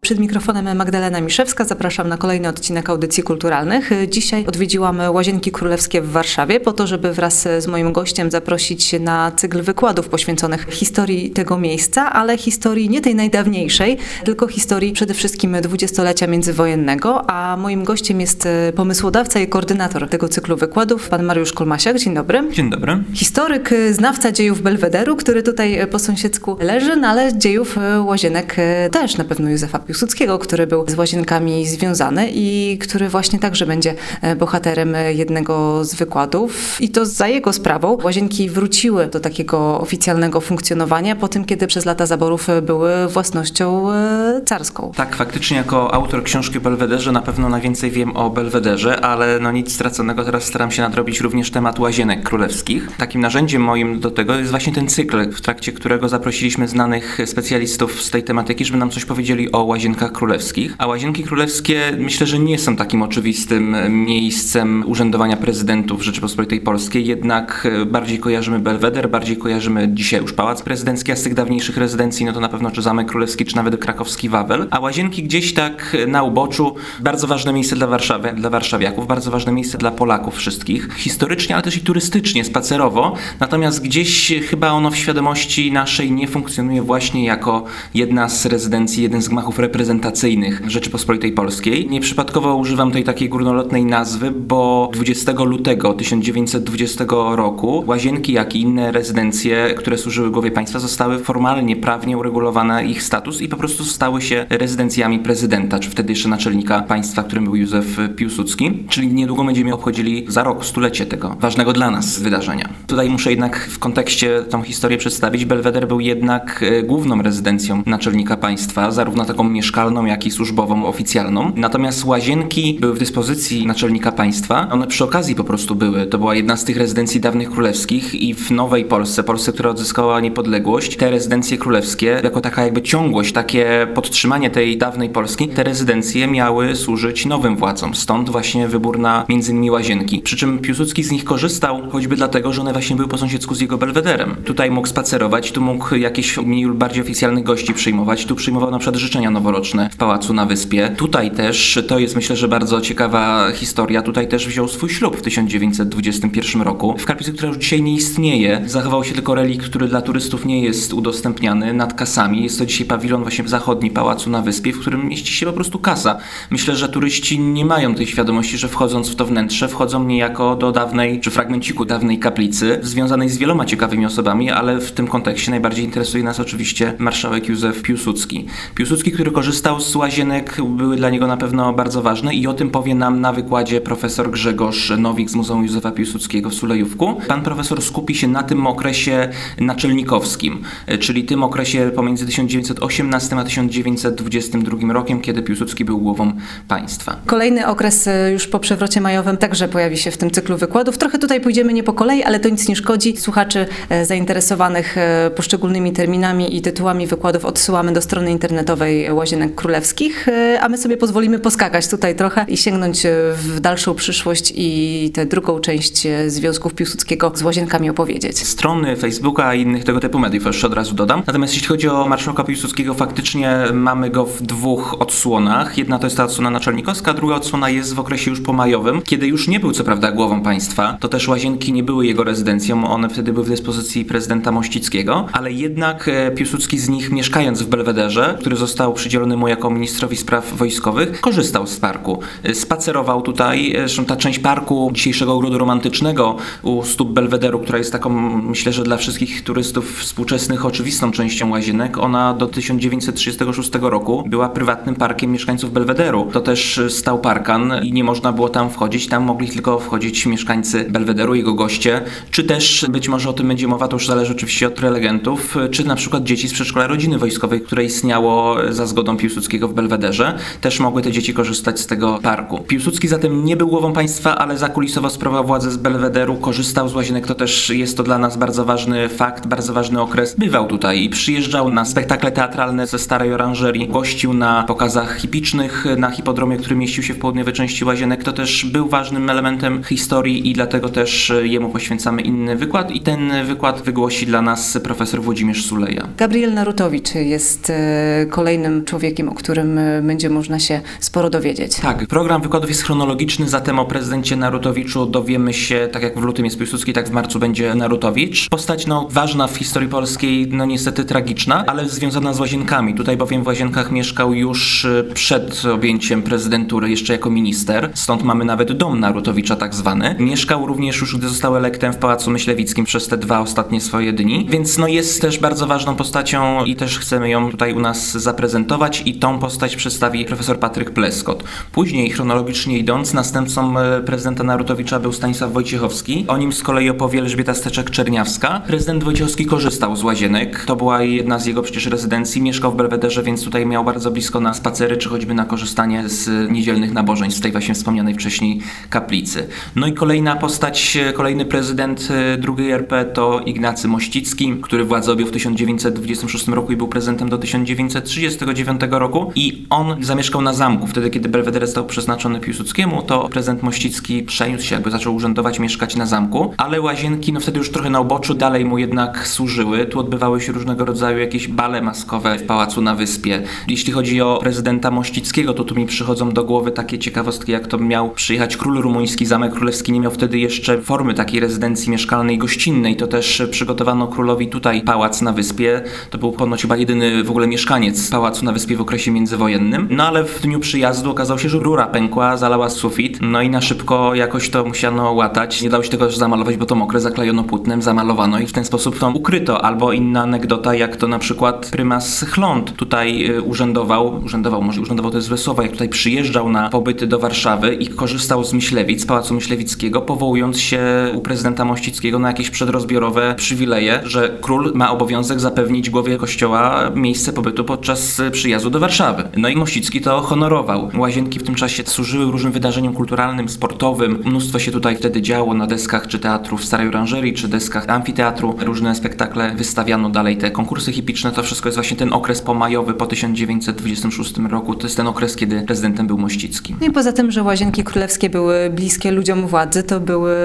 Przed mikrofonem Magdalena Miszewska. Zapraszam na kolejny odcinek audycji kulturalnych. Dzisiaj odwiedziłam Łazienki Królewskie w Warszawie po to, żeby wraz z moim gościem zaprosić na cykl wykładów poświęconych historii tego miejsca, ale historii nie tej najdawniejszej, tylko historii przede wszystkim dwudziestolecia międzywojennego, a moim gościem jest pomysłodawca i koordynator tego cyklu wykładów, pan Mariusz Kolmasiak. Dzień dobry. Dzień dobry. Historyk, znawca dziejów Belwederu, który tutaj po sąsiedzku leży, no ale dziejów Łazienek też na pewno Józefa Piłsudskiego, który był z Łazienkami związany i który właśnie także będzie e, bohaterem jednego z wykładów. I to za jego sprawą Łazienki wróciły do takiego oficjalnego funkcjonowania po tym, kiedy przez lata zaborów były własnością e, carską. Tak, faktycznie jako autor książki o Belwederze na pewno najwięcej wiem o Belwederze, ale no nic straconego, teraz staram się nadrobić również temat Łazienek Królewskich. Takim narzędziem moim do tego jest właśnie ten cykl, w trakcie którego zaprosiliśmy znanych specjalistów z tej tematyki, żeby nam coś powiedzieli o Łazienkach Królewskich. A Łazienki Królewskie myślę, że nie są takim oczywistym miejscem urzędowania prezydentów Rzeczypospolitej Polskiej, jednak bardziej kojarzymy Belweder, bardziej kojarzymy dzisiaj już Pałac Prezydencki, a z tych dawniejszych rezydencji, no to na pewno czy Zamek Królewski, czy nawet krakowski Wawel. A Łazienki gdzieś tak na uboczu, bardzo ważne miejsce dla Warszawy, dla warszawiaków, bardzo ważne miejsce dla Polaków wszystkich, historycznie, ale też i turystycznie, spacerowo. Natomiast gdzieś chyba ono w świadomości naszej nie funkcjonuje właśnie jako jedna z rezydencji, jeden z gmachów reprezentacyjnych Rzeczypospolitej Polskiej. Nieprzypadkowo używam tej takiej górnolotnej nazwy, bo 20 lutego 1920 roku Łazienki, jak i inne rezydencje, które służyły głowie państwa, zostały formalnie, prawnie uregulowane ich status i po prostu stały się rezydencjami prezydenta, czy wtedy jeszcze naczelnika państwa, którym był Józef Piłsudski. Czyli niedługo będziemy obchodzili za rok stulecie tego ważnego dla nas wydarzenia. Tutaj muszę jednak w kontekście tą historię przedstawić. Belweder był jednak e, główną rezydencją naczelnika państwa, zarówno taką mieszkalną, jak i służbową, oficjalną. Natomiast łazienki były w dyspozycji naczelnika państwa. One przy okazji po prostu były. To była jedna z tych rezydencji dawnych królewskich i w nowej Polsce, Polsce, która odzyskała niepodległość, te rezydencje królewskie, jako taka jakby ciągłość, takie podtrzymanie tej dawnej Polski, te rezydencje miały służyć nowym władzom. Stąd właśnie wybór na między innymi łazienki. Przy czym Piłsudski z nich korzystał, choćby dlatego, że one właśnie były po sąsiedzku z jego belwederem. Tutaj mógł spacerować, tu mógł jakieś mniej lub bardziej oficjalnych gości przyjmować, tu przyjmował na przykład życzenia noworoczne w pałacu na wyspie. Tutaj też, to jest myślę, że bardzo ciekawa historia, tutaj też wziął swój ślub w 1921 roku. W kaplicy, która już dzisiaj nie istnieje, zachował się tylko relik, który dla turystów nie jest udostępniany nad kasami. Jest to dzisiaj pawilon właśnie zachodni pałacu na wyspie, w którym mieści się po prostu kasa. Myślę, że turyści nie mają tej świadomości, że wchodząc w to wnętrze, wchodzą niejako do dawnej, czy fragmenciku dawnej kaplicy, związanej z wieloma ciekawymi osobami, ale w tym kontekście najbardziej interesuje nas oczywiście marszałek Józef Piłsudski. Piłsudski, który korzystał z łazienek, były dla niego na pewno bardzo ważne i o tym powie nam na wykładzie profesor Grzegorz Nowik z Muzeum Józefa Piłsudskiego w Sulejówku. Pan profesor skupi się na tym okresie naczelnikowskim, czyli tym okresie pomiędzy 1918 a 1922 rokiem, kiedy Piłsudski był głową państwa. Kolejny okres e, już po przewrocie majowym także pojawi się w tym cyklu wykładów. Trochę tutaj pójdziemy nie po kolei, ale to nic nie szkodzi. Słuchaczy e, zainteresowanych e, poszczególnymi terminami i tytułami wykładów odsyłamy do strony internetowej Łazienek Królewskich, a my sobie pozwolimy poskakać tutaj trochę i sięgnąć w dalszą przyszłość i tę drugą część związków Piłsudskiego z Łazienkami opowiedzieć. Strony Facebooka i innych tego typu mediów jeszcze od razu dodam. Natomiast jeśli chodzi o marszałka Piłsudskiego, faktycznie mamy go w dwóch odsłonach. Jedna to jest ta odsłona naczelnikowska, druga odsłona jest w okresie już pomajowym, kiedy już nie był co prawda głową państwa. To też Łazienki nie były jego rezydencją, one wtedy były w dyspozycji prezydenta Mościckiego, ale jednak Piłsudski z nich mieszkając w Belwederze, który został przydzielony mu jako ministrowi spraw wojskowych, korzystał z parku. Spacerował tutaj, zresztą ta część parku dzisiejszego ogrodu romantycznego u stóp Belwederu, która jest taką, myślę, że dla wszystkich turystów współczesnych oczywistą częścią Łazienek, ona do 1936 roku była prywatnym parkiem mieszkańców Belwederu. To też stał parkan i nie można było tam wchodzić, tam mogli tylko wchodzić mieszkańcy Belwederu, jego goście, czy też, być może o tym będzie mowa, to już zależy oczywiście od prelegentów, czy na przykład dzieci z przedszkola rodziny wojskowej, które istniało za zgodą zgodą Piłsudskiego w Belwederze, też mogły te dzieci korzystać z tego parku. Piłsudski zatem nie był głową państwa, ale zakulisowo sprawował władzę z Belwederu, korzystał z łazienek, to też jest to dla nas bardzo ważny fakt, bardzo ważny okres. Bywał tutaj i przyjeżdżał na spektakle teatralne ze Starej Oranżerii, gościł na pokazach hipicznych na hipodromie, który mieścił się w południowej części łazienek. To też był ważnym elementem historii i dlatego też jemu poświęcamy inny wykład i ten wykład wygłosi dla nas profesor Włodzimierz Suleja. Gabriel Narutowicz jest e, kolejnym człowiekiem, o którym e, będzie można się sporo dowiedzieć. Tak, program wykładów jest chronologiczny, zatem o prezydencie Narutowiczu dowiemy się, tak jak w lutym jest Piłsudski, tak w marcu będzie Narutowicz. Postać no, ważna w historii polskiej, no niestety tragiczna, ale związana z łazienkami. Tutaj bowiem w łazienkach mieszkał już e, przed objęciem prezydentury, jeszcze jako minister. Stąd mamy nawet dom Narutowicza tak zwany. Mieszkał również już, gdy został elektem w Pałacu Myślewickim przez te dwa ostatnie swoje dni, więc no jest też bardzo ważną postacią i też chcemy ją tutaj u nas zaprezentować i tą postać przedstawi profesor Patryk Pleskot. Później, chronologicznie idąc, następcą e, prezydenta Narutowicza był Stanisław Wojciechowski. O nim z kolei opowie Elżbieta Steczek-Czerniawska. Prezydent Wojciechowski korzystał z łazienek. To była jedna z jego przecież rezydencji. Mieszkał w Belwederze, więc tutaj miał bardzo blisko na spacery, czy choćby na korzystanie z niedzielnych nabożeństw w tej właśnie wspomnianej wcześniej kaplicy. No i kolejna postać, e, kolejny prezydent e, II RP to Ignacy Mościcki, który władzę objął w 1926 roku i był prezydentem do 1939 roku i on zamieszkał na zamku. Wtedy, kiedy Belwedere został przeznaczony Piłsudskiemu, to prezydent Mościcki przeniósł się, jakby zaczął urzędować, mieszkać na zamku, ale łazienki, no wtedy już trochę na uboczu, dalej mu jednak służyły. Tu odbywały się różnego rodzaju jakieś bale maskowe w pałacu na wyspie. Jeśli chodzi o prezydenta Mościckiego, to tu mi przychodzą do głowy takie ciekawostki, jak to miał przyjechać król rumuński, zamek królewski nie miał wtedy jeszcze formy takiej rezydencji mieszkalnej gościnnej, to też przygotowano królowi tutaj pałac na wyspie. To był ponoć chyba jedyny w ogóle mieszkaniec pałacu na wyspie w okresie międzywojennym. No ale w dniu przyjazdu okazało się, że rura pękła, zalała sufit. No i na szybko jakoś to musiano łatać. Nie dało się tego zamalować, bo to mokre zaklejono płótnem, zamalowano i w ten sposób to ukryto. Albo inna anegdota, jak to na przykład prymas Chląd tutaj y, urzędował, urzędował, może urzędował to jest złe słowo, jak tutaj przyjeżdżał na pobyty do Warszawy i korzystał z Myślewic, Pałacu Myślewickiego, powołując się u prezydenta Mościckiego na jakieś przedrozbiorowe przywileje, że król ma obowiązek zapewnić głowie kościoła miejsce pobytu podczas przyjazdu do Warszawy. No i Mościcki to honorował. Łazienki w tym czasie służyły różnym wydarzeniom kulturalnym, sportowym. Mnóstwo się tutaj wtedy działo na deskach czy teatru w Starej Oranżerii, czy deskach amfiteatru. Różne spektakle wystawiano dalej, te konkursy hipiczne. To wszystko jest właśnie ten okres pomajowy po 1926 roku. To jest ten okres, kiedy prezydentem był Mościcki. No i poza tym, że łazienki królewskie były bliskie ludziom władzy, to były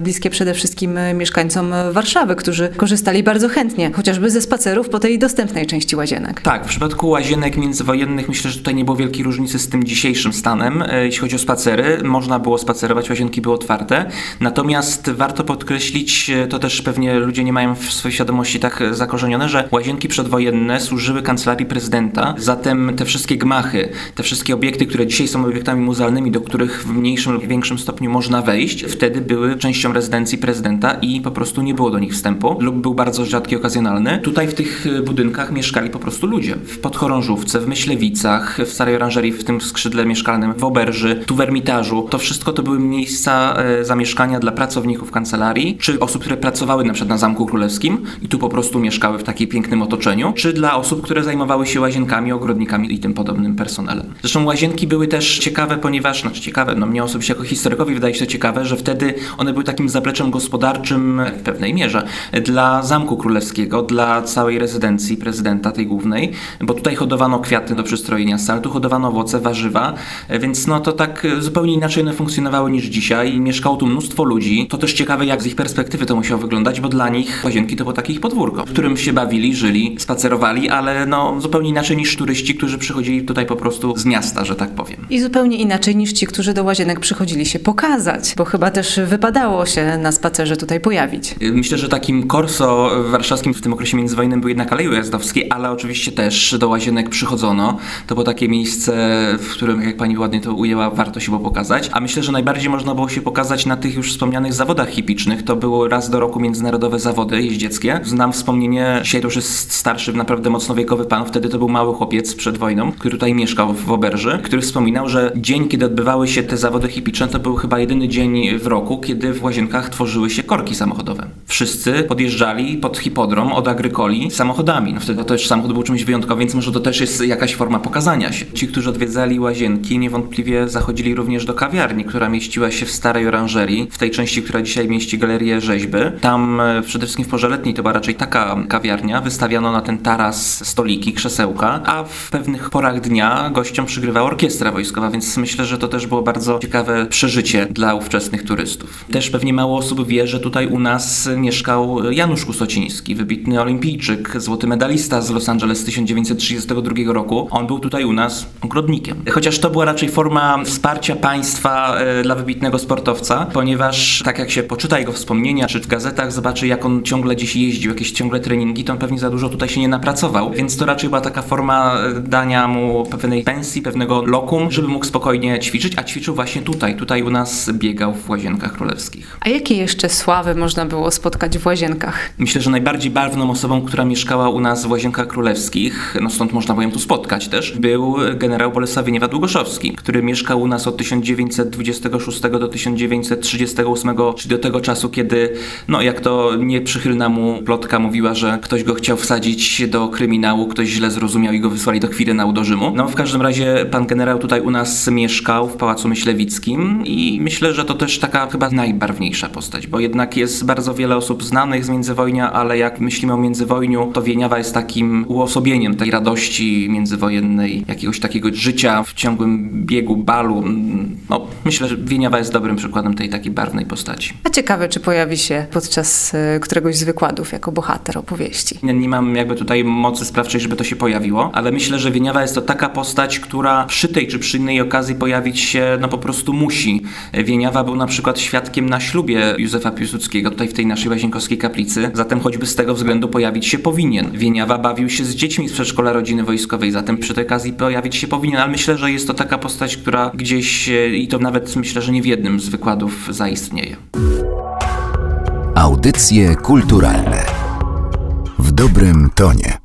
bliskie przede wszystkim mieszkańcom Warszawy, którzy korzystali bardzo chętnie, chociażby ze spacerów po tej dostępnej części łazienek. Tak, w przypadku łazienek międzywojennych myślę, że tutaj nie było wielkiej różnicy z tym dzisiejszym stanem. E, jeśli chodzi o spacery, można było spacerować, łazienki były otwarte. Natomiast warto podkreślić, e, to też pewnie ludzie nie mają w swojej świadomości tak zakorzenione, że łazienki przedwojenne służyły kancelarii prezydenta. Zatem te wszystkie gmachy, te wszystkie obiekty, które dzisiaj są obiektami muzealnymi, do których w mniejszym lub większym stopniu można wejść, wtedy były częścią rezydencji prezydenta i po prostu nie było do nich wstępu lub był bardzo rzadki, okazjonalny. Tutaj w tych e, budynkach mieszkali po prostu ludzie. W W Myślewicach, w Starej Oranżerii, w tym skrzydle mieszkalnym, w Oberży, tu w Ermitażu. To wszystko to były miejsca e, zamieszkania dla pracowników kancelarii, czy osób, które pracowały na przykład na Zamku Królewskim i tu po prostu mieszkały w takim pięknym otoczeniu, czy dla osób, które zajmowały się łazienkami, ogrodnikami i tym podobnym personelem. Zresztą łazienki były też ciekawe, ponieważ, znaczy ciekawe, no mnie osobiście jako historykowi wydaje się ciekawe, że wtedy one były takim zapleczem gospodarczym w pewnej mierze dla Zamku Królewskiego, dla całej rezydencji prezydenta tej głównej, bo tutaj hodowano kwiaty do przystrojenia sal, tu hodowano owoce, warzywa, więc no to tak zupełnie inaczej one funkcjonowały niż dzisiaj. Mieszkało tu mnóstwo ludzi. To też ciekawe, jak z ich perspektywy to musiało wyglądać, bo dla nich łazienki to było takie ich podwórko, w którym się bawili, żyli, spacerowali, ale no zupełnie inaczej niż turyści, którzy przychodzili tutaj po prostu z miasta, że tak powiem. I zupełnie inaczej niż ci, którzy do łazienek przychodzili się pokazać, bo chyba też wypadało się na spacerze tutaj pojawić. Myślę, że takim korso warszawskim w tym okresie międzywojennym były jednak Aleje Ujazdowskie, ale oczywiście też do łazienek przychodzono. To było takie miejsce, w którym, jak pani ładnie to ujęła, warto się było pokazać. A myślę, że najbardziej można było się pokazać na tych już wspomnianych zawodach hipicznych. To było raz do roku międzynarodowe zawody jeździeckie. Znam wspomnienie, dzisiaj to już jest starszy, naprawdę mocno wiekowy pan, wtedy to był mały chłopiec przed wojną, który tutaj mieszkał w Oberży, który wspominał, że dzień, kiedy odbywały się te zawody hipiczne, to był chyba jedyny dzień w roku, kiedy w łazienkach tworzyły się korki samochodowe. Wszyscy podjeżdżali pod hipodrom od Agrykoli samochodami. No wtedy to też samochód był czymś wyjątkowym, więc może to też jest jakaś forma pokazania się. Ci, którzy odwiedzali łazienki, niewątpliwie zachodzili również do kawiarni, która mieściła się w starej oranżerii, w tej części, która dzisiaj mieści galerię rzeźby. Tam e, przede wszystkim w porze letniej to była raczej taka kawiarnia, wystawiano na ten taras stoliki, krzesełka, a w pewnych porach dnia gościom przygrywała orkiestra wojskowa, więc myślę, że to też było bardzo ciekawe przeżycie dla ówczesnych turystów. Też pewnie mało osób wie, że tutaj u nas mieszkał Janusz Kusociński, wybitny olimpijczyk, złoty medalista z Los Angeles 1932 roku, on był tutaj u nas ogrodnikiem. Chociaż to była raczej forma wsparcia państwa e, dla wybitnego sportowca, ponieważ tak jak się poczyta jego wspomnienia, czy w gazetach zobaczy, jak on ciągle gdzieś jeździł, jakieś ciągle treningi, to on pewnie za dużo tutaj się nie napracował, więc to raczej była taka forma e, dania mu pewnej pensji, pewnego lokum, żeby mógł spokojnie ćwiczyć, a ćwiczył właśnie tutaj. Tutaj u nas biegał w Łazienkach Królewskich. A jakie jeszcze sławy można było spotkać w Łazienkach? Myślę, że najbardziej barwną osobą, która mieszkała u nas w Łazienkach Królewskich, no stąd można powiedzieć, ją tu spotkać też, był generał Bolesław Wieniewa Długoszowski, który mieszkał u nas od 1926 do 1938, czyli do tego czasu, kiedy, no jak to nieprzychylna mu plotka mówiła, że ktoś go chciał wsadzić do kryminału, ktoś źle zrozumiał i go wysłali do Kwirynału do Rzymu. No w każdym razie pan generał tutaj u nas mieszkał w Pałacu Myślewickim i myślę, że to też taka chyba najbarwniejsza postać, bo jednak jest bardzo wiele osób znanych z międzywojnia, ale jak myślimy o międzywojniu, to Wieniawa jest takim uosobieniem tej radości międzywojennej, jakiegoś takiego życia w ciągłym biegu, balu. No, myślę, że Wieniawa jest dobrym przykładem tej takiej barwnej postaci. A ciekawe, czy pojawi się podczas e, któregoś z wykładów jako bohater opowieści. Nie, nie mam jakby tutaj mocy sprawczej, żeby to się pojawiło, ale myślę, że Wieniawa jest to taka postać, która przy tej czy przy innej okazji pojawić się no po prostu musi. Wieniawa był na przykład świadkiem na ślubie Józefa Piłsudskiego tutaj w tej naszej Łazienkowskiej kaplicy, zatem choćby z tego względu pojawić się powinien. Wieniawa bawił się z dziećmi z przedszkola rodziny wojskowej, zatem przy tej okazji pojawić się powinien, ale myślę, że jest to taka postać, która gdzieś e, i to nawet myślę, że nie w jednym z wykładów zaistnieje. Audycje kulturalne w dobrym tonie.